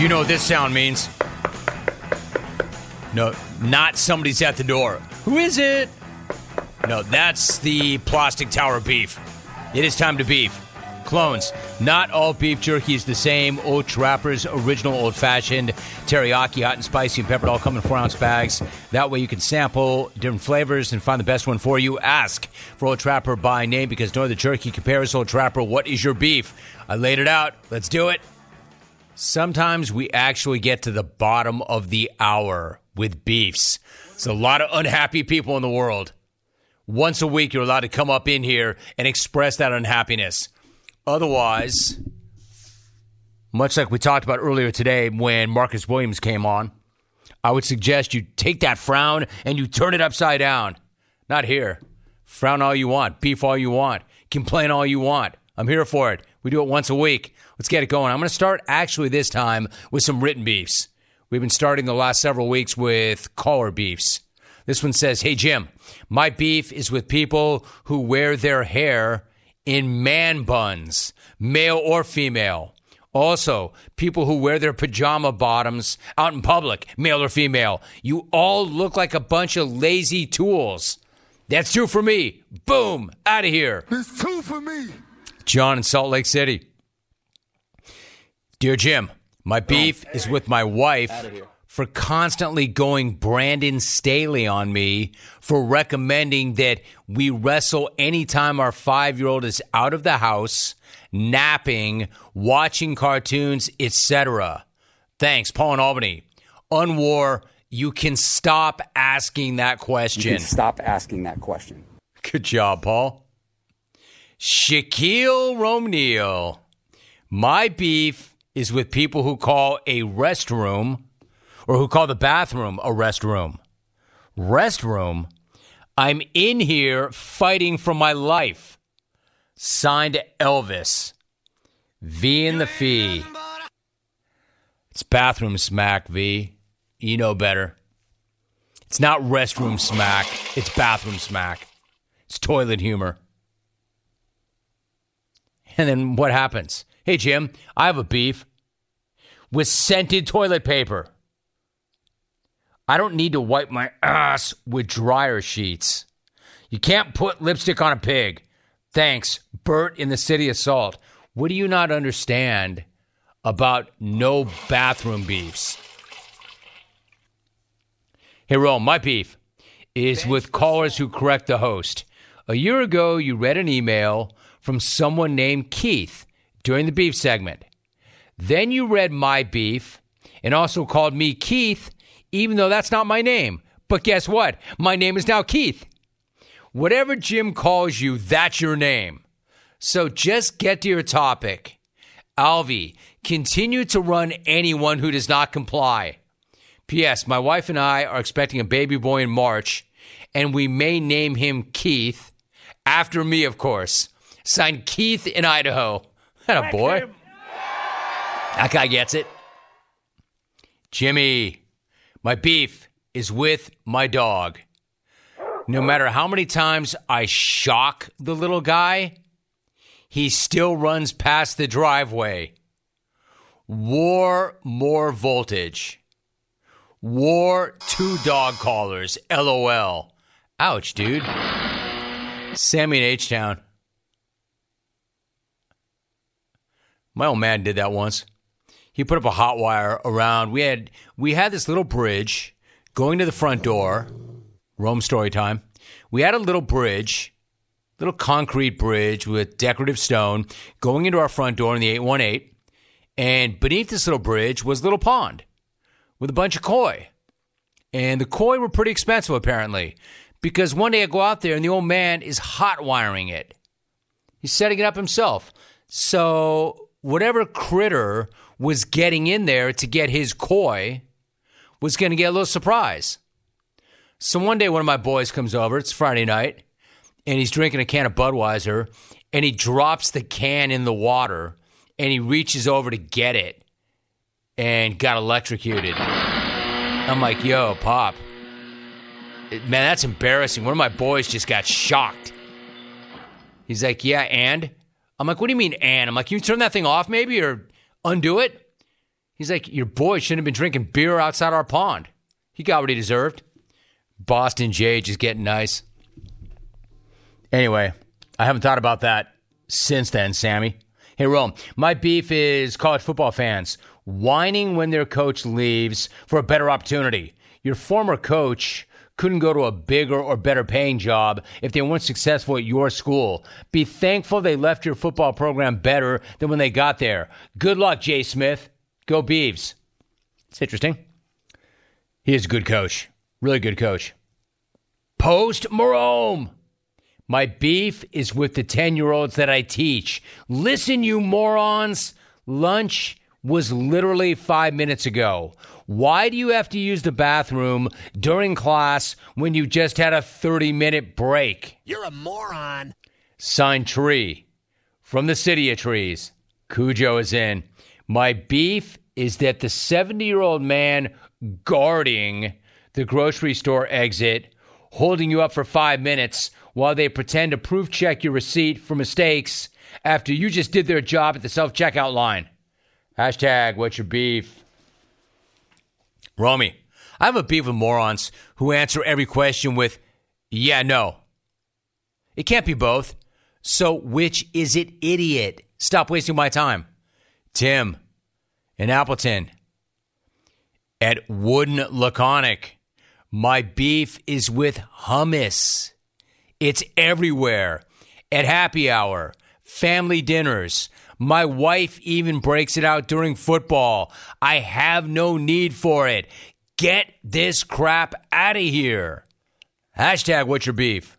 You know what this sound means. No, not somebody's at the door. Who is it? No, that's the plastic tower beef. It is time to beef. Clones. Not all beef jerky is the same. Old Trapper's original old fashioned teriyaki, hot and spicy, and peppered all come in four ounce bags. That way you can sample different flavors and find the best one for you. Ask for Old Trapper by name because no other jerky compares Old Trapper. What is your beef? I laid it out. Let's do it. Sometimes we actually get to the bottom of the hour with beefs. There's a lot of unhappy people in the world. Once a week, you're allowed to come up in here and express that unhappiness. Otherwise, much like we talked about earlier today when Marcus Williams came on, I would suggest you take that frown and you turn it upside down. Not here. Frown all you want, beef all you want, complain all you want. I'm here for it. We do it once a week. Let's get it going. I'm going to start actually this time with some written beefs. We've been starting the last several weeks with caller beefs. This one says, Hey, Jim, my beef is with people who wear their hair in man buns, male or female. Also, people who wear their pajama bottoms out in public, male or female. You all look like a bunch of lazy tools. That's two for me. Boom, out of here. It's two for me. John in Salt Lake City. Dear Jim, my oh. beef is with my wife for constantly going Brandon Staley on me for recommending that we wrestle anytime our five year old is out of the house, napping, watching cartoons, etc. Thanks, Paul in Albany. Unwar, you can stop asking that You question. can stop asking that question. Good job, Paul. Shaquille Romneal. My beef is with people who call a restroom or who call the bathroom a restroom. Restroom? I'm in here fighting for my life. Signed Elvis. V in the fee. It's bathroom smack, V. You know better. It's not restroom smack, it's bathroom smack. It's toilet humor. And then what happens? Hey, Jim, I have a beef with scented toilet paper. I don't need to wipe my ass with dryer sheets. You can't put lipstick on a pig. Thanks, Bert in the city of Salt. What do you not understand about no bathroom beefs? Hey, Rome, my beef is with callers who correct the host. A year ago, you read an email from someone named Keith during the beef segment. Then you read my beef and also called me Keith, even though that's not my name. But guess what? My name is now Keith. Whatever Jim calls you, that's your name. So just get to your topic. Alvi, continue to run anyone who does not comply. P.S. My wife and I are expecting a baby boy in March, and we may name him Keith, after me, of course. Signed Keith in Idaho. That a boy. That guy gets it. Jimmy, my beef is with my dog. No matter how many times I shock the little guy, he still runs past the driveway. War more voltage. War two dog collars. LOL. Ouch, dude. Sammy in H Town. My old man did that once. He put up a hot wire around. We had we had this little bridge going to the front door. Rome story time. We had a little bridge, little concrete bridge with decorative stone going into our front door in the 818. And beneath this little bridge was a little pond with a bunch of koi. And the koi were pretty expensive, apparently, because one day I go out there and the old man is hot wiring it. He's setting it up himself. So, whatever critter was getting in there to get his koi was going to get a little surprise. So, one day, one of my boys comes over, it's Friday night, and he's drinking a can of Budweiser, and he drops the can in the water, and he reaches over to get it and got electrocuted. I'm like, yo, Pop. Man, that's embarrassing. One of my boys just got shocked. He's like, yeah, and? I'm like, what do you mean, and? I'm like, can you turn that thing off maybe or undo it? He's like, Your boy shouldn't have been drinking beer outside our pond. He got what he deserved. Boston J just getting nice. Anyway, I haven't thought about that since then, Sammy. Hey, Rome, my beef is college football fans whining when their coach leaves for a better opportunity. Your former coach couldn't go to a bigger or better paying job if they weren't successful at your school. Be thankful they left your football program better than when they got there. Good luck, Jay Smith. Go Beavs. It's interesting. He is a good coach. Really good coach. Post Morome. My beef is with the 10 year olds that I teach. Listen, you morons. Lunch was literally five minutes ago. Why do you have to use the bathroom during class when you just had a 30 minute break? You're a moron. Sign tree. From the city of trees. Cujo is in. My beef is that the 70 year old man guarding the grocery store exit, holding you up for five minutes while they pretend to proof check your receipt for mistakes after you just did their job at the self checkout line. Hashtag what's your beef? Romy, I have a beef with morons who answer every question with, yeah, no. It can't be both. So which is it, idiot? Stop wasting my time. Tim in Appleton at Wooden Laconic. My beef is with hummus. It's everywhere. At happy hour, family dinners. My wife even breaks it out during football. I have no need for it. Get this crap out of here. Hashtag what's your beef?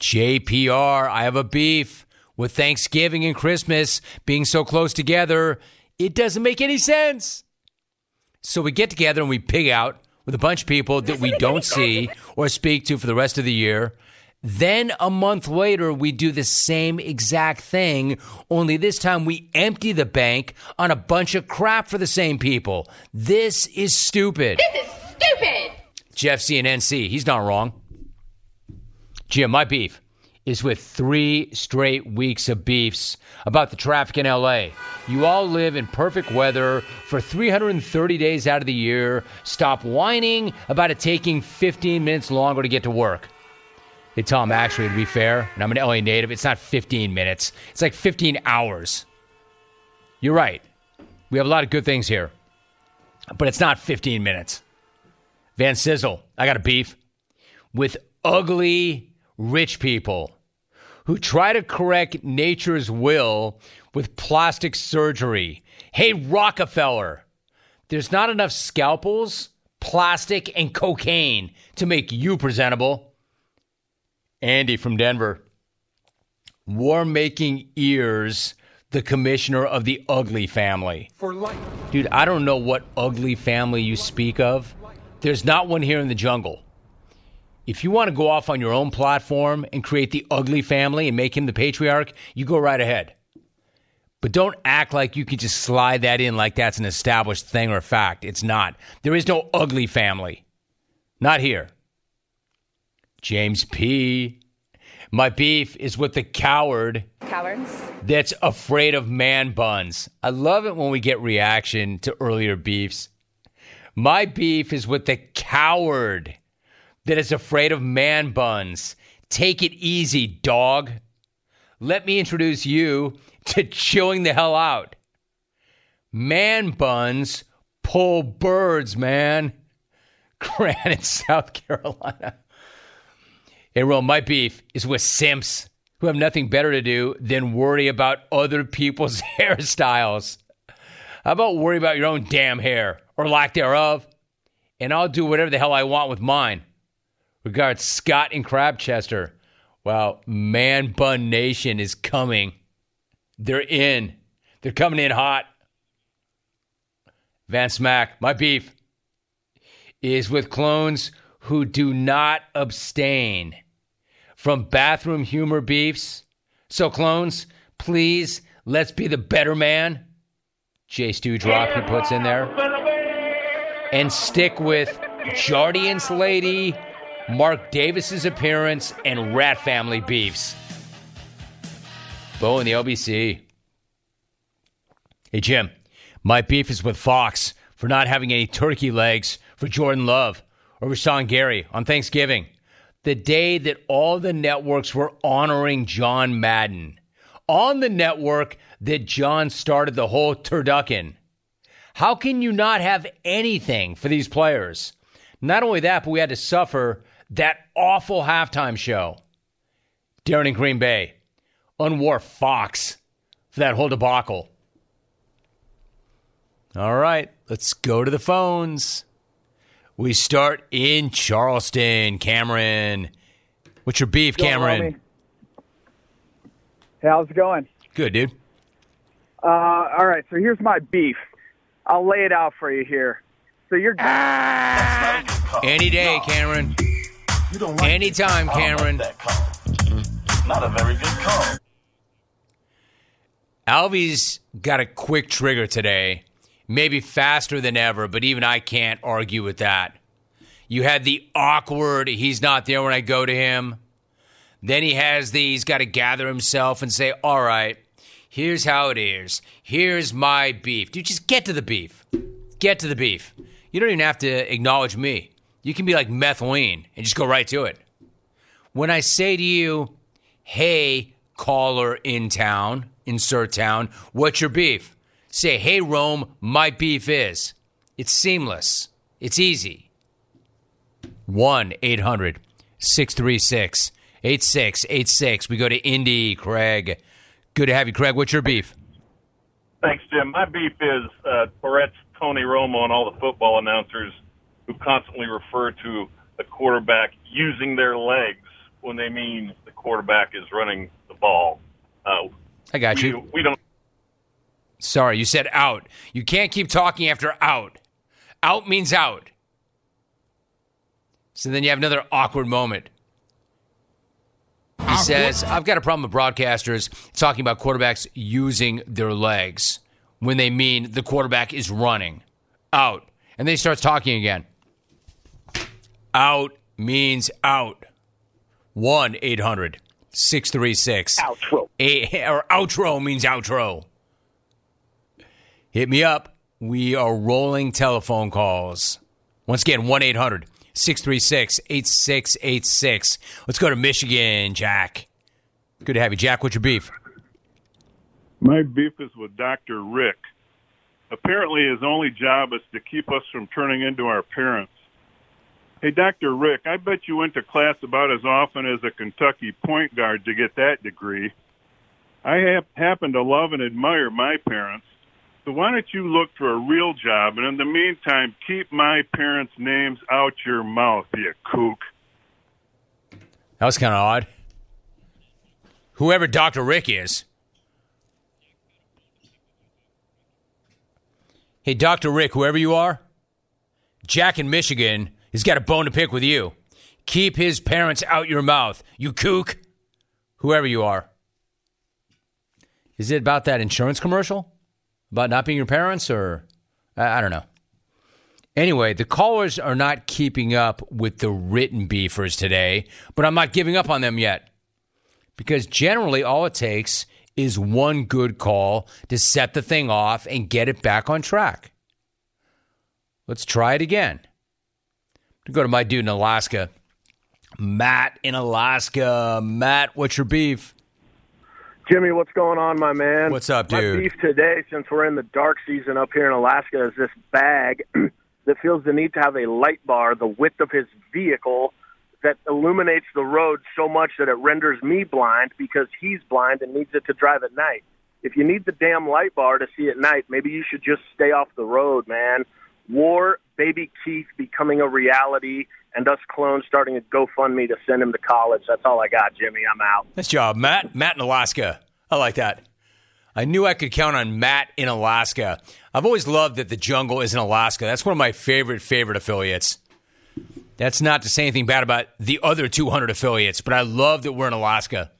JPR, I have a beef. With Thanksgiving and Christmas being so close together, it doesn't make any sense. So we get together and we pig out with a bunch of people that we don't see or speak to for the rest of the year. Then a month later, we do the same exact thing, only this time we empty the bank on a bunch of crap for the same people. This is stupid. This is stupid. Jeff C and NC, he's not wrong. Jim, my beef is with three straight weeks of beefs about the traffic in LA. You all live in perfect weather for 330 days out of the year. Stop whining about it taking 15 minutes longer to get to work. Hey, Tom, actually, to be fair, and I'm an LA native, it's not 15 minutes, it's like 15 hours. You're right. We have a lot of good things here, but it's not 15 minutes. Van Sizzle, I got a beef with ugly rich people who try to correct nature's will with plastic surgery. Hey, Rockefeller, there's not enough scalpels, plastic, and cocaine to make you presentable. Andy from Denver. War making ears, the commissioner of the ugly family. For life. Dude, I don't know what ugly family you speak of. There's not one here in the jungle. If you want to go off on your own platform and create the ugly family and make him the patriarch, you go right ahead. But don't act like you can just slide that in like that's an established thing or fact. It's not. There is no ugly family. Not here. James P. My beef is with the coward Cowards. that's afraid of man buns. I love it when we get reaction to earlier beefs. My beef is with the coward that is afraid of man buns. Take it easy, dog. Let me introduce you to chilling the hell out. Man buns pull birds, man. Granite, South Carolina. Hey, Ro, my beef is with simps who have nothing better to do than worry about other people's hairstyles. How about worry about your own damn hair or lack thereof? And I'll do whatever the hell I want with mine. Regards, Scott in Crabchester. Wow, Man Bun Nation is coming. They're in. They're coming in hot. Van Smack, my beef is with clones who do not abstain from bathroom humor beefs. So, clones, please, let's be the better man. J Stu drop he puts in there. And stick with Jardian's Lady, Mark Davis's appearance, and Rat Family beefs. Bo in the LBC. Hey, Jim. My beef is with Fox for not having any turkey legs for Jordan Love or Rashan Gary on Thanksgiving, the day that all the networks were honoring John Madden. On the network that John started the whole turducken. How can you not have anything for these players? Not only that, but we had to suffer that awful halftime show. Darren in Green Bay unwore Fox for that whole debacle. All right, let's go to the phones. We start in Charleston. Cameron, what's your beef, Cameron? Hey, how's it going? Good, dude. Uh, all right, so here's my beef. I'll lay it out for you here. So you're Any day, Cameron. You don't like Anytime, I don't Cameron. Like that. Not a very good call. Alvy's got a quick trigger today, maybe faster than ever, but even I can't argue with that. You had the awkward, he's not there when I go to him. Then he has the, he's got to gather himself and say, all right, here's how it is. Here's my beef. Dude, just get to the beef. Get to the beef. You don't even have to acknowledge me. You can be like methylene and just go right to it. When I say to you, hey, caller in town, insert town, what's your beef? Say, hey, Rome, my beef is. It's seamless. It's easy. 1 800 636 8686. We go to Indy, Craig. Good to have you, Craig. What's your beef? Thanks, Jim. My beef is uh, Tourette's Tony Romo and all the football announcers who constantly refer to the quarterback using their legs when they mean the quarterback is running the ball. Uh, I got we, you. we don't. Sorry, you said out. You can't keep talking after out. Out means out. So then you have another awkward moment. He says, I've got a problem with broadcasters talking about quarterbacks using their legs when they mean the quarterback is running. Out. And then he starts talking again. Out means out. 1 800 636 outro. a, or outro means outro. Hit me up. We are rolling telephone calls. Once again, 1 800 636 8686. Let's go to Michigan, Jack. Good to have you, Jack. What's your beef? My beef is with Dr. Rick. Apparently, his only job is to keep us from turning into our parents. Hey, Dr. Rick, I bet you went to class about as often as a Kentucky point guard to get that degree. I hap happen to love and admire my parents. So why don't you look for a real job, and in the meantime, keep my parents' names out your mouth, you kook. That was kind of odd. Whoever Dr. Rick is. Hey, Dr. Rick, whoever you are, Jack in Michigan has got a bone to pick with you. Keep his parents out your mouth, you kook. Whoever you are. Is it about that insurance commercial? About not being your parents, or I, don't know. Anyway, the callers are not keeping up with the written beefers today, but I'm not giving up on them yet. Because generally, all it takes is one good call to set the thing off and get it back on track. Let's try it again. To go to my dude in Alaska, Matt in Alaska. Matt, what's your beef? Jimmy, what's going on, my man? What's up, dude? My beef today, since we're in the dark season up here in Alaska, is this bag that feels the need to have a light bar the width of his vehicle that illuminates the road so much that it renders me blind because he's blind and needs it to drive at night. If you need the damn light bar to see at night, maybe you should just stay off the road, man. War, baby Keith becoming a reality, and us clones starting a GoFundMe to send him to college. That's all I got, Jimmy. I'm out. Nice job, Matt. Matt in Alaska. I like that. I knew I could count on Matt in Alaska. I've always loved that the jungle is in Alaska. That's one of my favorite, favorite affiliates. That's not to say anything bad about the other 200 affiliates, but I love that we're in Alaska.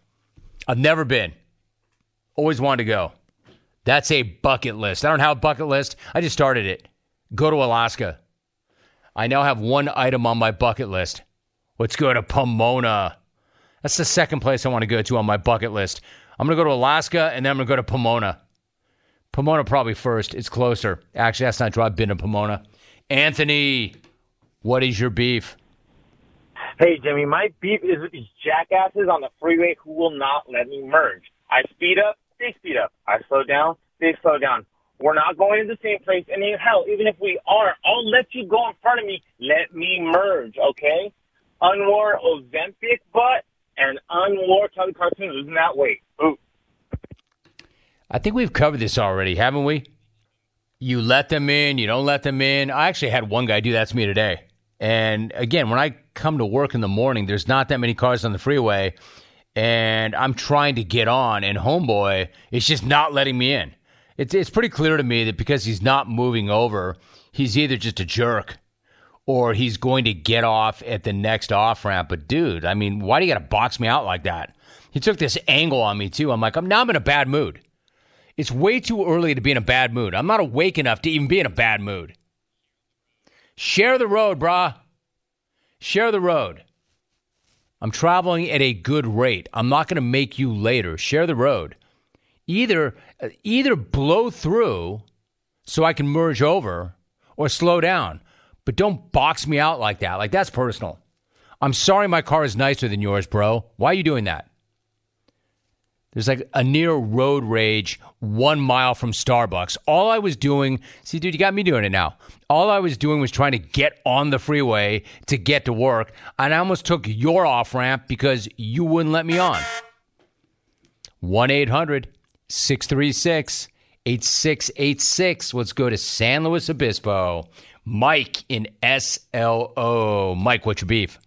I've never been. Always wanted to go. That's a bucket list. I don't have a bucket list. I just started it. Go to Alaska. I now have one item on my bucket list. Let's go to Pomona. That's the second place I want to go to on my bucket list. I'm going to go to Alaska and then I'm going to go to Pomona. Pomona probably first. It's closer. Actually, that's not true. I've been to Pomona. Anthony, what is your beef? Hey, Jimmy, my beef is with these jackasses on the freeway who will not let me merge. I speed up, they speed up. I slow down, they slow down. We're not going to the same place. And then, hell, even if we are, I'll let you go in front of me. Let me merge, okay? Unwar Ozempic butt and unwar Charlie Cartoon. Losing that way? Ooh. I think we've covered this already, haven't we? You let them in, you don't let them in. I actually had one guy do that to me today. And again, when I come to work in the morning, there's not that many cars on the freeway, and I'm trying to get on, and Homeboy is just not letting me in. It's, it's pretty clear to me that because he's not moving over, he's either just a jerk or he's going to get off at the next off ramp. But dude, I mean, why do you got to box me out like that? He took this angle on me too. I'm like, I'm now I'm in a bad mood. It's way too early to be in a bad mood. I'm not awake enough to even be in a bad mood. Share the road, brah. Share the road. I'm traveling at a good rate. I'm not going to make you later. Share the road. Either either blow through so I can merge over or slow down. But don't box me out like that. Like that's personal. I'm sorry my car is nicer than yours, bro. Why are you doing that? There's like a near road rage one mile from Starbucks. All I was doing, see, dude, you got me doing it now. All I was doing was trying to get on the freeway to get to work, and I almost took your off ramp because you wouldn't let me on. 1 800 636 8686. Let's go to San Luis Obispo. Mike in SLO. Mike, what's your beef?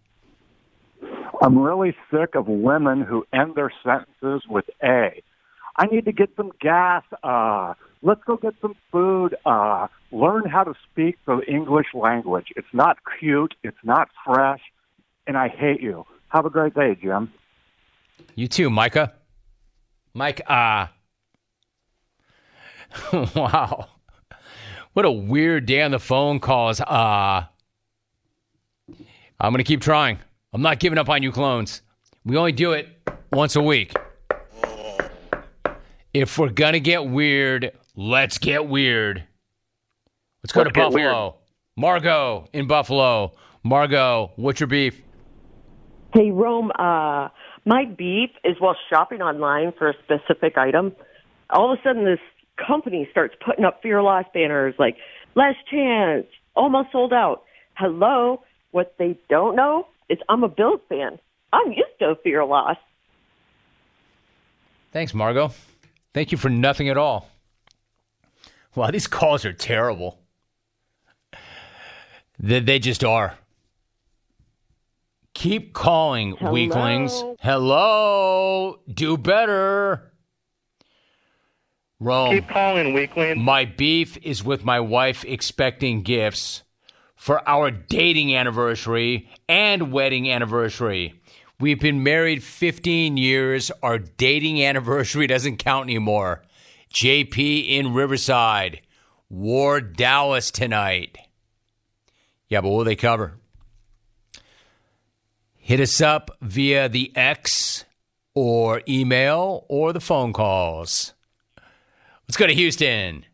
I'm really sick of women who end their sentences with A. I need to get some gas. Uh, let's go get some food. Uh, learn how to speak the English language. It's not cute. It's not fresh. And I hate you. Have a great day, Jim. You too, Micah. Mike, ah. Uh, wow. What a weird day on the phone calls. Ah. Uh, I'm going to keep trying. I'm not giving up on you clones. We only do it once a week. If we're going to get weird, let's get weird. Let's go Let's to Buffalo. weird. Margot in Buffalo. Margot, what's your beef? Hey, Rome, uh, my beef is while shopping online for a specific item, all of a sudden this company starts putting up fear loss banners like last chance, almost sold out. Hello. What they don't know is I'm a Bills fan. I'm used to fear loss. Thanks, Margot. Thank you for nothing at all. Wow, these calls are terrible. They, they just are. Keep calling, Hello? weaklings. Hello. Do better. Rome. Keep calling, weakling. My beef is with my wife expecting gifts for our dating anniversary and wedding anniversary. We've been married 15 years. Our dating anniversary doesn't count anymore. JP in Riverside. War Dallas tonight. Yeah, but what will they cover? Hit us up via the X or email or the phone calls. Let's go to Houston.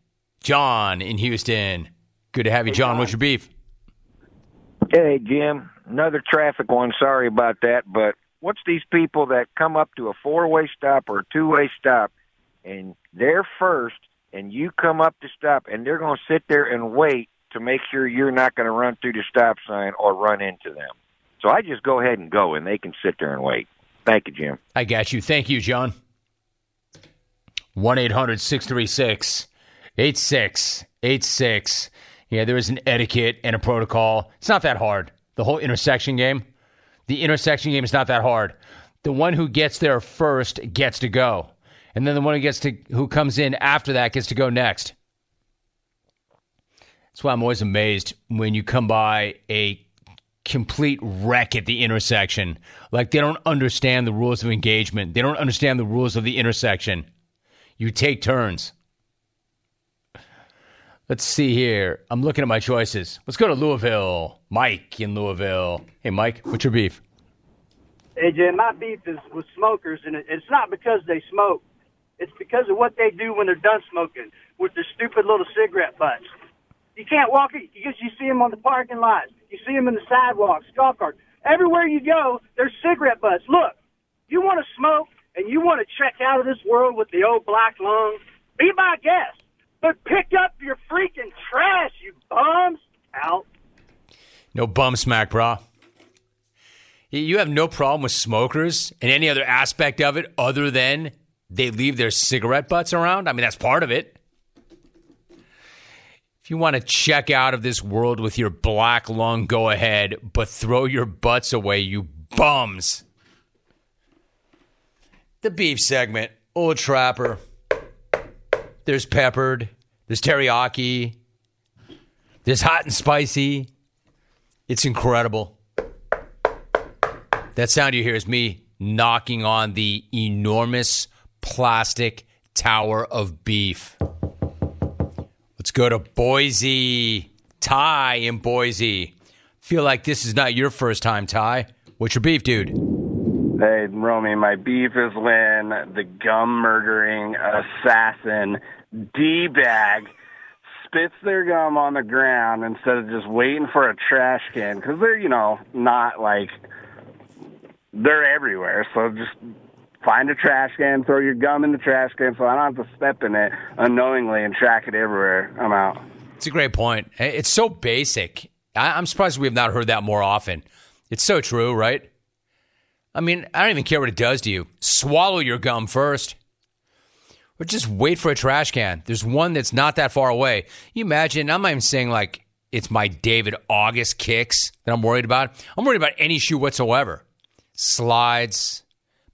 John in Houston. Good to have you, John. What's your beef? Hey, Jim. Another traffic one. Sorry about that. But what's these people that come up to a four way stop or a two way stop and they're first and you come up to stop and they're going to sit there and wait to make sure you're not going to run through the stop sign or run into them. So I just go ahead and go and they can sit there and wait. Thank you, Jim. I got you. Thank you, John. 1 800 636 8686. Yeah, there is an etiquette and a protocol. It's not that hard. The whole intersection game. The intersection game is not that hard. The one who gets there first gets to go. And then the one who gets to who comes in after that gets to go next. That's why I'm always amazed when you come by a complete wreck at the intersection. Like they don't understand the rules of engagement. They don't understand the rules of the intersection. You take turns. Let's see here. I'm looking at my choices. Let's go to Louisville. Mike in Louisville. Hey, Mike, what's your beef? Hey, my beef is with smokers, and it's not because they smoke. It's because of what they do when they're done smoking with their stupid little cigarette butts. You can't walk it because you see them on the parking lots. You see them in the sidewalks, golf carts. Everywhere you go, there's cigarette butts. Look, you want to smoke and you want to check out of this world with the old black lung, be my guest. But pick up your freaking trash, you bums. Out. No bum smack, brah. You have no problem with smokers and any other aspect of it other than they leave their cigarette butts around? I mean, that's part of it. If you want to check out of this world with your black lung, go ahead, but throw your butts away, you bums. The beef segment, Old Trapper. There's peppered. There's teriyaki. There's hot and spicy. It's incredible. That sound you hear is me knocking on the enormous plastic tower of beef. Let's go to Boise. Ty in Boise. Feel like this is not your first time, Ty. What's your beef, dude? Hey, Romy, my beef is when the gum murdering assassin D bag spits their gum on the ground instead of just waiting for a trash can because they're, you know, not like they're everywhere. So just find a trash can, throw your gum in the trash can so I don't have to step in it unknowingly and track it everywhere. I'm out. It's a great point. It's so basic. I- I'm surprised we have not heard that more often. It's so true, right? I mean, I don't even care what it does to you. Swallow your gum first. Or just wait for a trash can. There's one that's not that far away. You imagine, I'm not even saying like it's my David August kicks that I'm worried about. I'm worried about any shoe whatsoever. Slides,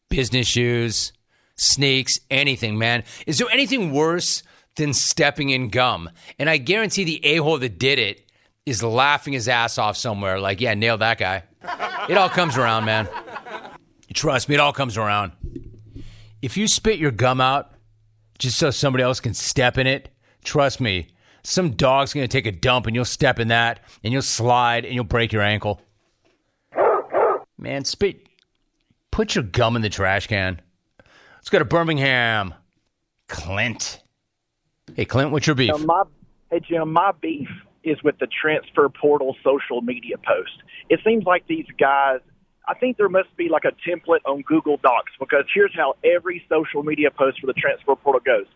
business shoes, sneaks, anything, man. Is there anything worse than stepping in gum? And I guarantee the a hole that did it is laughing his ass off somewhere, like, yeah, nail that guy. It all comes around, man. Trust me, it all comes around. If you spit your gum out just so somebody else can step in it, trust me, some dog's gonna take a dump and you'll step in that and you'll slide and you'll break your ankle. Man, spit. Put your gum in the trash can. Let's go to Birmingham. Clint. Hey, Clint, what's your beef? My, hey, Jim, my beef is with the transfer portal social media post. It seems like these guys, I think there must be like a template on Google Docs because here's how every social media post for the transfer portal goes.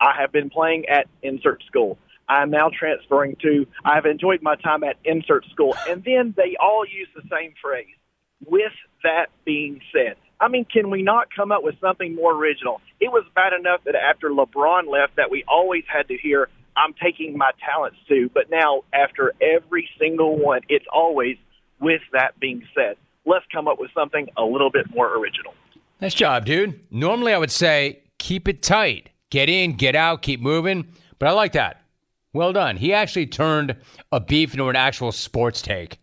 I have been playing at insert school. I'm now transferring to, I have enjoyed my time at insert school. And then they all use the same phrase. With that being said, I mean, can we not come up with something more original? It was bad enough that after LeBron left that we always had to hear, I'm taking my talents too. But now, after every single one, it's always, with that being said, let's come up with something a little bit more original. Nice job, dude. Normally, I would say keep it tight. Get in, get out, keep moving. But I like that. Well done. He actually turned a beef into an actual sports take.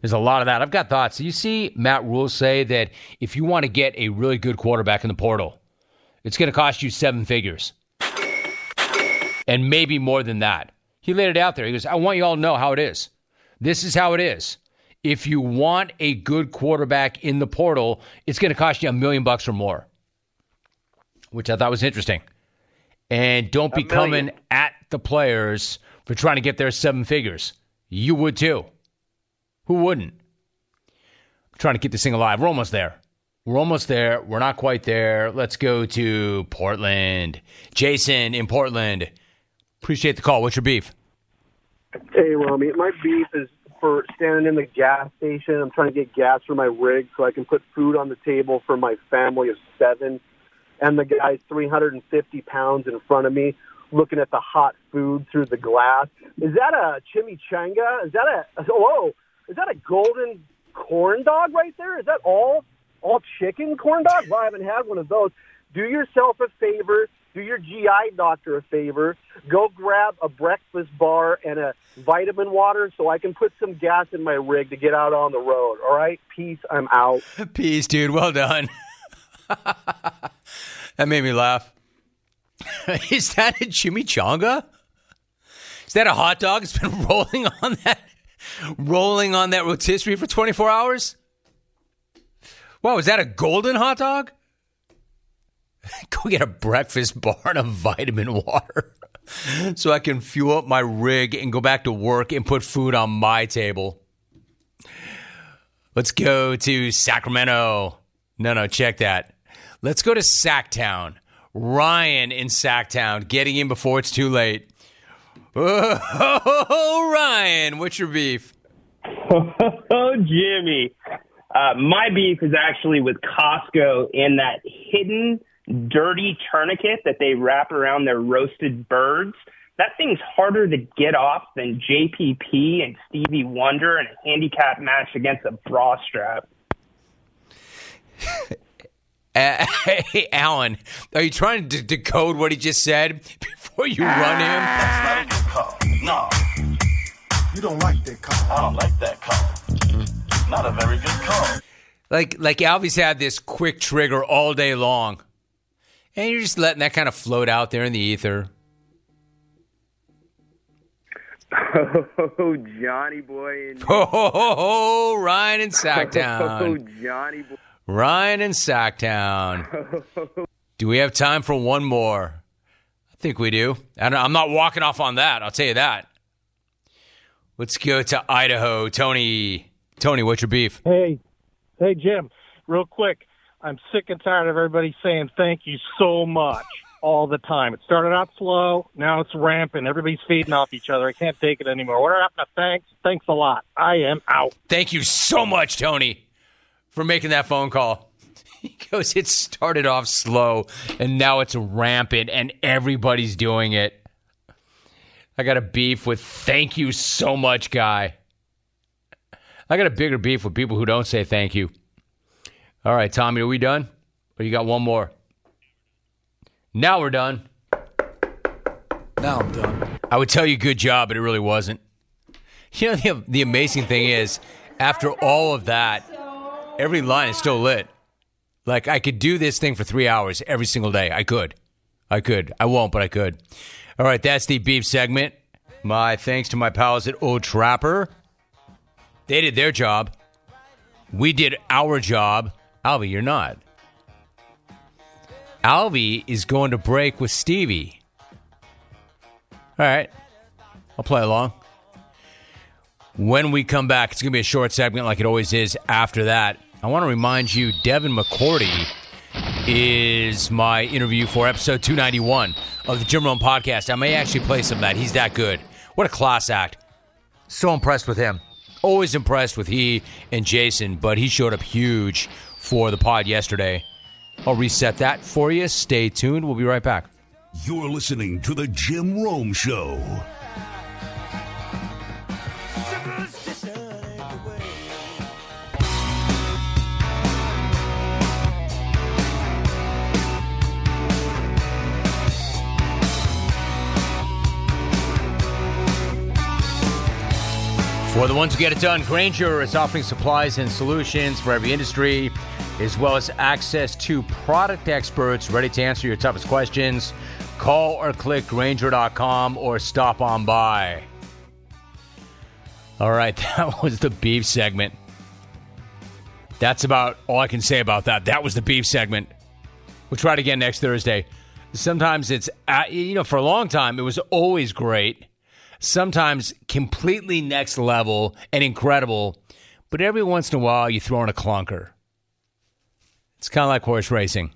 There's a lot of that. I've got thoughts. You see Matt Rhule say that if you want to get a really good quarterback in the portal, it's going to cost you seven figures. And maybe more than that. He laid it out there. He goes, I want you all to know how it is. This is how it is. If you want a good quarterback in the portal, it's going to cost you a million bucks or more, which I thought was interesting. And don't A be coming at the players for trying to get their seven figures. You would too. Who wouldn't? I'm trying to keep this thing alive. We're almost there. We're almost there. We're not quite there. Let's go to Portland. Jason in Portland. Appreciate the call. What's your beef? Hey, Romy, my beef is for standing in the gas station. I'm trying to get gas for my rig so I can put food on the table for my family of seven. And the guy's 350 pounds in front of me looking at the hot food through the glass. Is that a chimichanga? Is that a, whoa, is that a golden corn dog right there? Is that all, all chicken corn dog? Well, I haven't had one of those. Do yourself a favor. Do your GI doctor a favor. Go grab a breakfast bar and a vitamin water so I can put some gas in my rig to get out on the road. All right? Peace. I'm out. Peace, dude. Well done. that made me laugh. Is that a chimichanga? Is that a hot dog? It's been rolling on that, rolling on that rotisserie for 24 hours. Wow, is that a golden hot dog? go get a breakfast bar and a vitamin water so I can fuel up my rig and go back to work and put food on my table. Let's go to Sacramento. No, no, check that. Let's go to Sacktown. Ryan in Sacktown, getting in before it's too late. Oh, Ryan, what's your beef? Oh, Jimmy. Uh, my beef is actually with Costco in that hidden dirty tourniquet that they wrap around their roasted birds. That thing's harder to get off than JPP and Stevie Wonder in a handicap match against a bra strap. Uh, hey, Alan, are you trying to decode what he just said before you run him? That's not a good call. No. You don't like that call. I don't like that call. Not a very good call. Like, like Alvy's had this quick trigger all day long, and you're just letting that kind of float out there in the ether. Oh, Johnny boy. And- Ho, ho, ho, ho, Ryan in Oh, Sacktown. Johnny boy. Ryan in Sacktown. Do we have time for one more? I think we do. I don't, I'm not walking off on that. I'll tell you that. Let's go to Idaho. Tony, Tony, what's your beef? Hey, hey, Jim, real quick. I'm sick and tired of everybody saying thank you so much all the time. It started out slow, now it's rampant. Everybody's feeding off each other. I can't take it anymore. What happened to thanks? Thanks a lot. I am out. Thank you so much, Tony, for making that phone call. He goes, it started off slow and now it's rampant and everybody's doing it. I got a beef with thank you so much guy. I got a bigger beef with people who don't say thank you. All right, Tommy, are we done? Or you got one more? Now we're done. Now I'm done. I would tell you good job, but it really wasn't. You know, the, the amazing thing is, after all of that, every line is still lit. Like, I could do this thing for three hours every single day. I could. I could. I won't, but I could. All right, that's the beef segment. My thanks to my pals at Old Trapper. They did their job. We did our job. Alvy, you're not. Alvy is going to break with Stevie. All right. I'll play along. When we come back, it's going to be a short segment like it always is after that. I want to remind you Devin McCourty is my interview for episode 291 of the Jim Rome podcast. I may actually play some of that. He's that good. What a class act. So impressed with him. Always impressed with he and Jason, but he showed up huge for the pod yesterday. I'll reset that for you. Stay tuned. We'll be right back. You're listening to The Jim Rome Show. For the ones who get it done, Grainger is offering supplies and solutions for every industry, as well as access to product experts ready to answer your toughest questions. Call or click Grainger.com or stop on by. All right, that was the beef segment. That's about all I can say about that. That was the beef segment. We'll try it again next Thursday. Sometimes it's, uh, you know, for a long time, it was always great sometimes completely next level and incredible, but every once in a while you throw in a clunker. It's kind of like horse racing.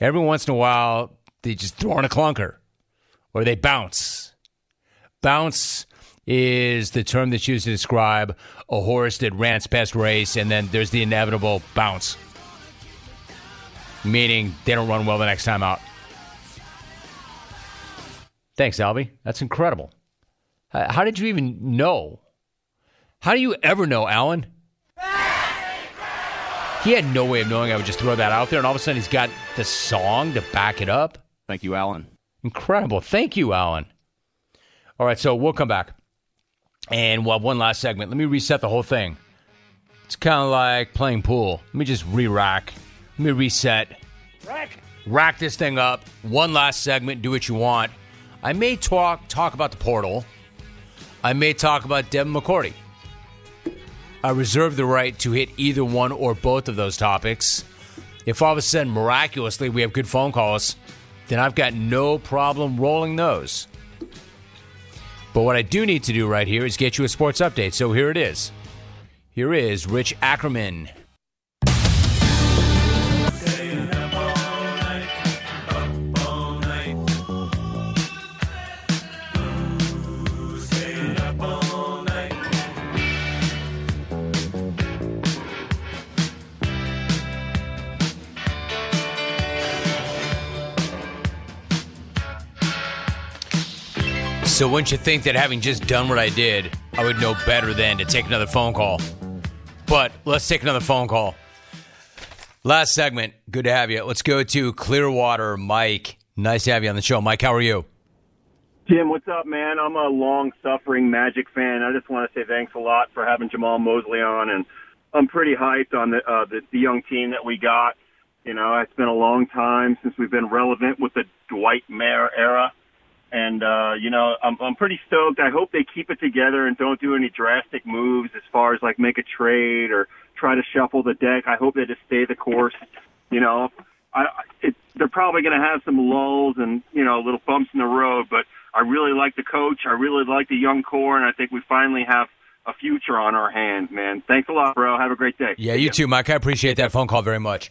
Every once in a while they just throw in a clunker or they bounce. Bounce is the term that's used to describe a horse that ran its best race and then there's the inevitable bounce, meaning they don't run well the next time out. Thanks, Albie. That's incredible. How did you even know? How do you ever know, Alan? He had no way of knowing I would just throw that out there, and all of a sudden he's got the song to back it up. Thank you, Alan. Incredible. Thank you, Alan. All right, so we'll come back. And we'll have one last segment. Let me reset the whole thing. It's kind of like playing pool. Let me just re rack. Let me reset. Rack. Rack this thing up. One last segment. Do what you want. I may talk talk about the portal. I may talk about Devin McCourty. I reserve the right to hit either one or both of those topics. If all of a sudden, miraculously, we have good phone calls, then I've got no problem rolling those. But what I do need to do right here is get you a sports update. So here it is. Here is Rich Ackerman. So wouldn't you think that having just done what I did, I would know better than to take another phone call? But let's take another phone call. Last segment. Good to have you. Let's go to Clearwater. Mike, nice to have you on the show. Mike, how are you? Jim, what's up, man? I'm a long suffering Magic fan. I just want to say thanks a lot for having Jamahl Mosley on, and I'm pretty hyped on the, uh, the the young team that we got. You know, it's been a long time since we've been relevant with the Dwight Mayer era, and uh, you know, I'm I'm pretty stoked. I hope they keep it together and don't do any drastic moves as far as like make a trade or try to shuffle the deck. I hope they just stay the course. You know, I, it, they're probably going to have some lulls and you know little bumps in the road, but I really like the coach. I really like the young core, and I think we finally have a future on our hands, man. Thanks a lot, bro. Have a great day. Yeah, you too, Mike. I appreciate that phone call very much.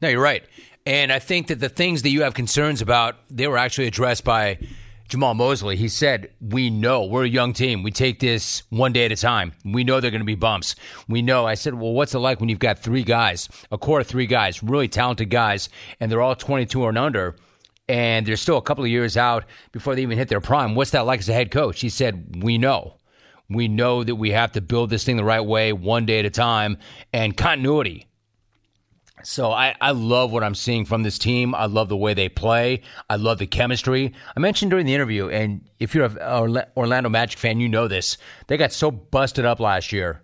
No, you're right. And I think that the things that you have concerns about, they were actually addressed by Jamahl Mosley. He said, We know we're a young team. We take this one day at a time. We know they're going to be bumps. We know. I said, Well, what's it like when you've got three guys, a core of three guys, really talented guys, and they're all 22 and under? and they're still a couple of years out before they even hit their prime. What's that like as a head coach? He said, We know. We know that we have to build this thing the right way, one day at a time, and continuity. So I, I love what I'm seeing from this team. I love the way they play. I love the chemistry. I mentioned during the interview, and if you're a Orlando Magic fan, you know this. They got so busted up last year,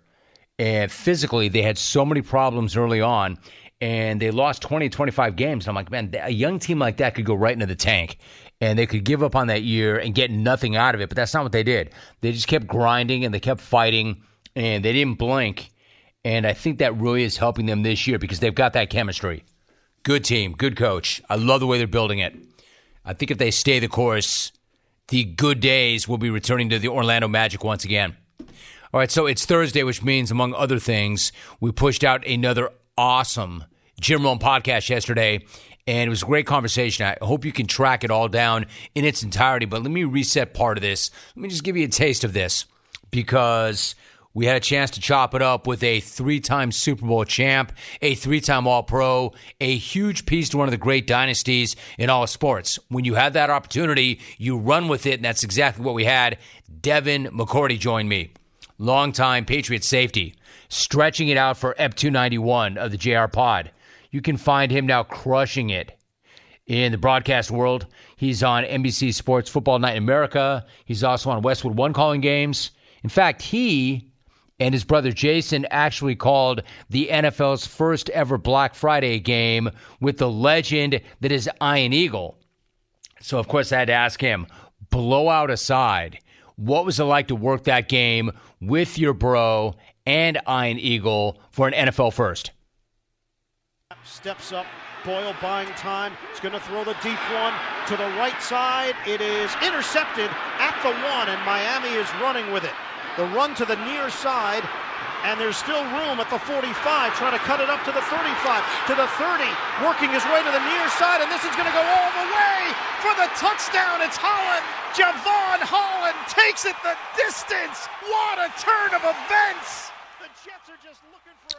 and physically they had so many problems early on, and they lost 20, 25 games. And I'm like, man, a young team like that could go right into the tank and they could give up on that year and get nothing out of it. But that's not what they did. They just kept grinding and they kept fighting and they didn't blink. And I think that really is helping them this year because they've got that chemistry. Good team, good coach. I love the way they're building it. I think if they stay the course, the good days will be returning to the Orlando Magic once again. All right, so it's Thursday, which means, among other things, we pushed out another awesome Jim Rome podcast yesterday, and it was a great conversation. I hope you can track it all down in its entirety. But let me reset part of this. Let me just give you a taste of this because we had a chance to chop it up with a three time Super Bowl champ, a three time All Pro, a huge piece to one of the great dynasties in all of sports. When you have that opportunity, you run with it, and that's exactly what we had. Devin McCourty joined me, longtime Patriot safety, stretching it out for Ep 291 of the JR Pod. You can find him now crushing it in the broadcast world. He's on NBC Sports Football Night in America. He's also on Westwood One calling games. In fact, he and his brother Jason actually called the NFL's first ever Black Friday game with the legend that is Ian Eagle. So, of course, I had to ask him, blowout aside, what was it like to work that game with your bro and Ian Eagle for an NFL first? Steps up. Boyle buying time. He's going to throw the deep one to the right side. It is intercepted at the one, and Miami is running with it. The run to the near side, and there's still room at the 45, trying to cut it up to the 35, to the 30, working his way to the near side, and this is going to go all the way for the touchdown. It's Holland. Jevon Holland takes it the distance. What a turn of events.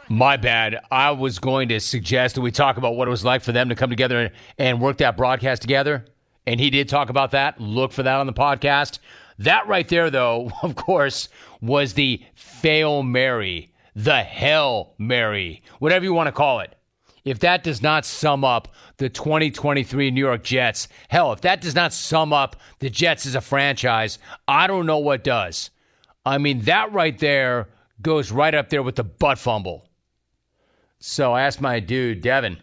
My bad. I was going to suggest that we talk about what it was like for them to come together and, and work that broadcast together. And he did talk about that. Look for that on the podcast. That right there, though, of course, was the fail Mary, the hell Mary, whatever you want to call it. If that does not sum up the 2023 New York Jets, hell, if that does not sum up the Jets as a franchise, I don't know what does. I mean, that right there goes right up there with the butt fumble. So I asked my dude, Devin,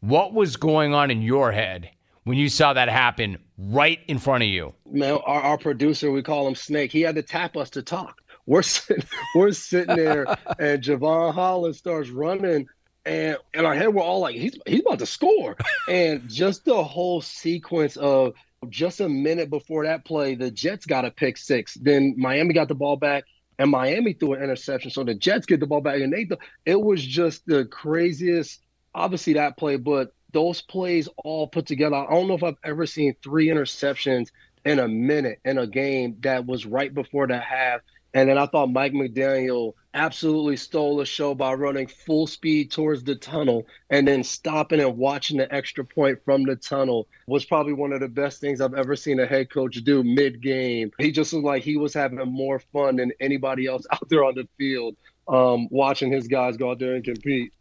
what was going on in your head when you saw that happen right in front of you? man, our, our producer, we call him Snake. He had to tap us to talk. We're sitting, we're sitting there, and Jevon Holland starts running and in our head we're all like, he's he's about to score. and just the whole sequence of just a minute before that play, the Jets got a pick six. Then Miami got the ball back, and Miami threw an interception. So the Jets get the ball back, and they th- it was just the craziest. Obviously that play, but those plays all put together. I don't know if I've ever seen three interceptions in a minute in a game that was right before the half. And then I thought Mike McDaniel absolutely stole the show by running full speed towards the tunnel and then stopping and watching the extra point from the tunnel was probably one of the best things I've ever seen a head coach do mid game. He just looked like he was having more fun than anybody else out there on the field um, watching his guys go out there and compete.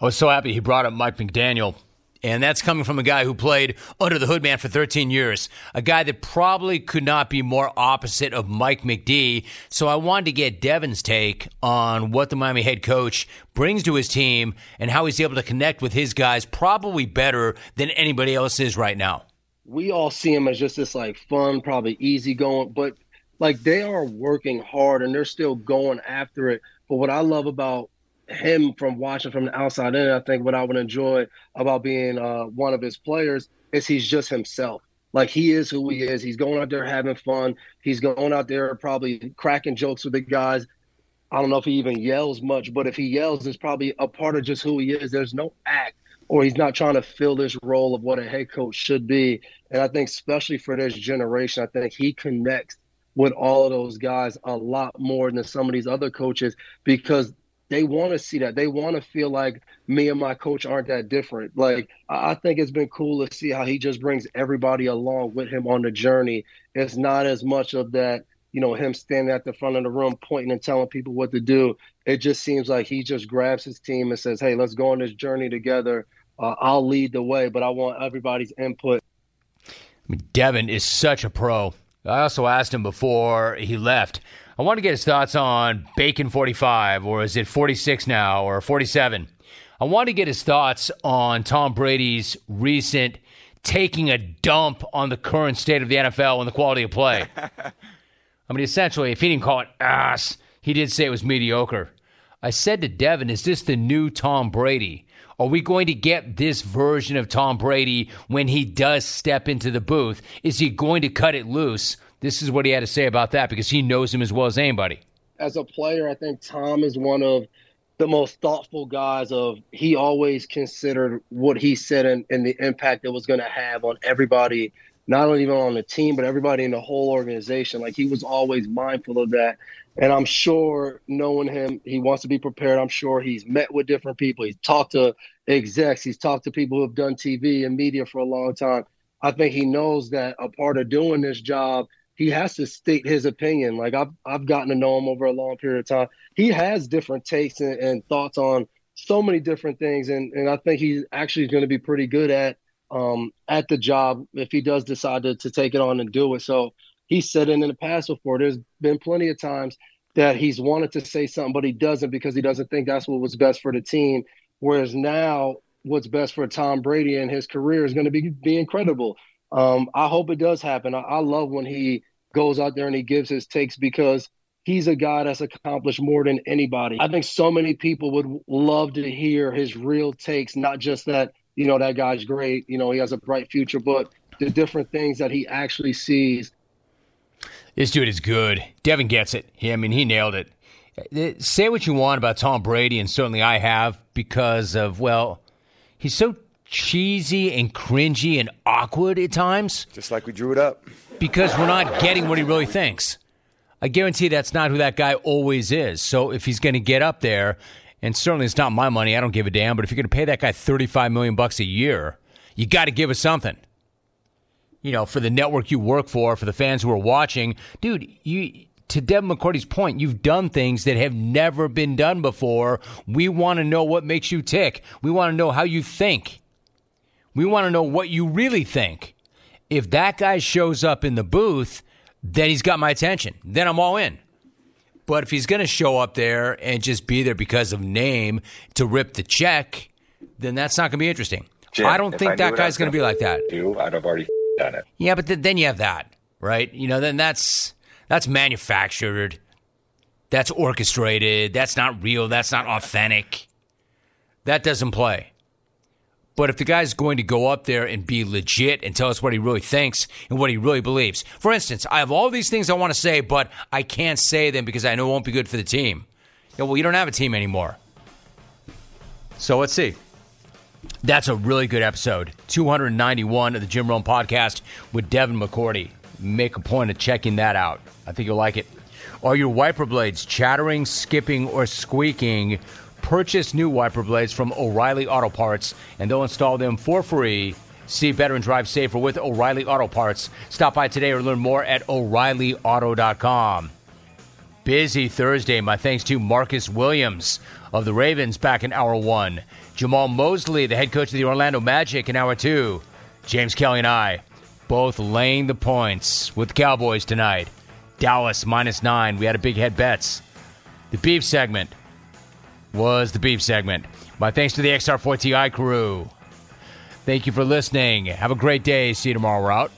I was so happy he brought up Mike McDaniel and that's coming from a guy who played under the hood man for 13 years, a guy that probably could not be more opposite of Mike McD. So I wanted to get Devin's take on what the Miami head coach brings to his team and how he's able to connect with his guys probably better than anybody else is right now. We all see him as just this like fun, probably easy going, but like they are working hard and they're still going after it. But what I love about him from watching from the outside in, I think what I would enjoy about being uh, one of his players is he's just himself. Like he is who he is. He's going out there having fun. He's going out there probably cracking jokes with the guys. I don't know if he even yells much, but if he yells, it's probably a part of just who he is. There's no act, or he's not trying to fill this role of what a head coach should be. And I think, especially for this generation, I think he connects with all of those guys a lot more than some of these other coaches because they want to see that. They want to feel like me and my coach aren't that different. Like I think it's been cool to see how he just brings everybody along with him on the journey. It's not as much of that, you know, him standing at the front of the room pointing and telling people what to do. It just seems like he just grabs his team and says, "Hey, let's go on this journey together. Uh, I'll lead the way, but I want everybody's input." Devin is such a pro. I also asked him before he left I want to get his thoughts on Bacon 45, or is it 46 now, or 47? I want to get his thoughts on Tom Brady's recent taking a dump on the current state of the NFL and the quality of play. I mean, essentially, if he didn't call it ass, he did say it was mediocre. I said to Devin, is this the new Tom Brady? Are we going to get this version of Tom Brady when he does step into the booth? Is he going to cut it loose? This is what he had to say about that because he knows him as well as anybody. As a player, I think Tom is one of the most thoughtful guys of he always considered what he said and, and the impact it was going to have on everybody not only even on the team but everybody in the whole organization. Like he was always mindful of that. And i'm sure knowing him he wants to be prepared. I'm sure he's met with different people. He's talked to execs. He's talked to people who have done tv and media for a long time. I think he knows that a part of doing this job he has to state his opinion. Like I've I've gotten to know him over a long period of time. He has different takes and, and thoughts on so many different things, and and I think he's actually going to be pretty good at um at the job if he does decide to, to take it on and do it. So he said it in the past before. There's been plenty of times that he's wanted to say something, but he doesn't because he doesn't think that's what was best for the team. Whereas now, what's best for Tom Brady and his career is going to be be incredible. Um, I hope it does happen. I, I love when he goes out there and he gives his takes because he's a guy that's accomplished more than anybody. I think so many people would love to hear his real takes, not just that, you know, that guy's great, you know, he has a bright future, but the different things that he actually sees. This dude is good. Devin gets it. I mean, he nailed it. Uh, say what you want about Tom Brady, and certainly I have because of, well, he's so cheesy and cringy and awkward at times. Just like we drew it up because we're not getting what he really thinks. I guarantee that's not who that guy always is. So if he's going to get up there, and certainly it's not my money, I don't give a damn. But if you're going to pay that guy 35 million bucks a year, you got to give us something. You know, for the network you work for, for the fans who are watching, dude. You to Devin McCourty's point, you've done things that have never been done before. We want to know what makes you tick. We want to know how you think. We want to know what you really think if that guy shows up in the booth, then he's got my attention. Then I'm all in. But if he's going to show up there and just be there because of name to rip the check, then that's not going to be interesting. Jim, I don't think I that guy's going to be like that. Do I'd have already done it. Yeah, but th- then you have that, right? You know, then that's that's manufactured. That's orchestrated. That's not real. That's not authentic. that doesn't play. But if the guy's going to go up there and be legit and tell us what he really thinks and what he really believes, for instance, I have all these things I want to say, but I can't say them because I know it won't be good for the team. Yeah, well, you don't have a team anymore. So let's see. That's a really good episode. 291 of the Jim Rome podcast with Devin McCourty. Make a point of checking that out. I think you'll like it. Are your wiper blades chattering, skipping, or squeaking? Purchase new wiper blades from O'Reilly Auto Parts and they'll install them for free. See better and drive safer with O'Reilly Auto Parts. Stop by today or learn more at O'ReillyAuto.com. Busy Thursday. My thanks to Marcus Williams of the Ravens back in hour one. Jamahl Mosley, the head coach of the Orlando Magic in hour two. James Kelly and I both laying the points with the Cowboys tonight. Dallas minus nine. We had a big head bets. The beef segment was the beef segment. My thanks to the XR4TI crew. Thank you for listening. Have a great day. See you tomorrow. We're out.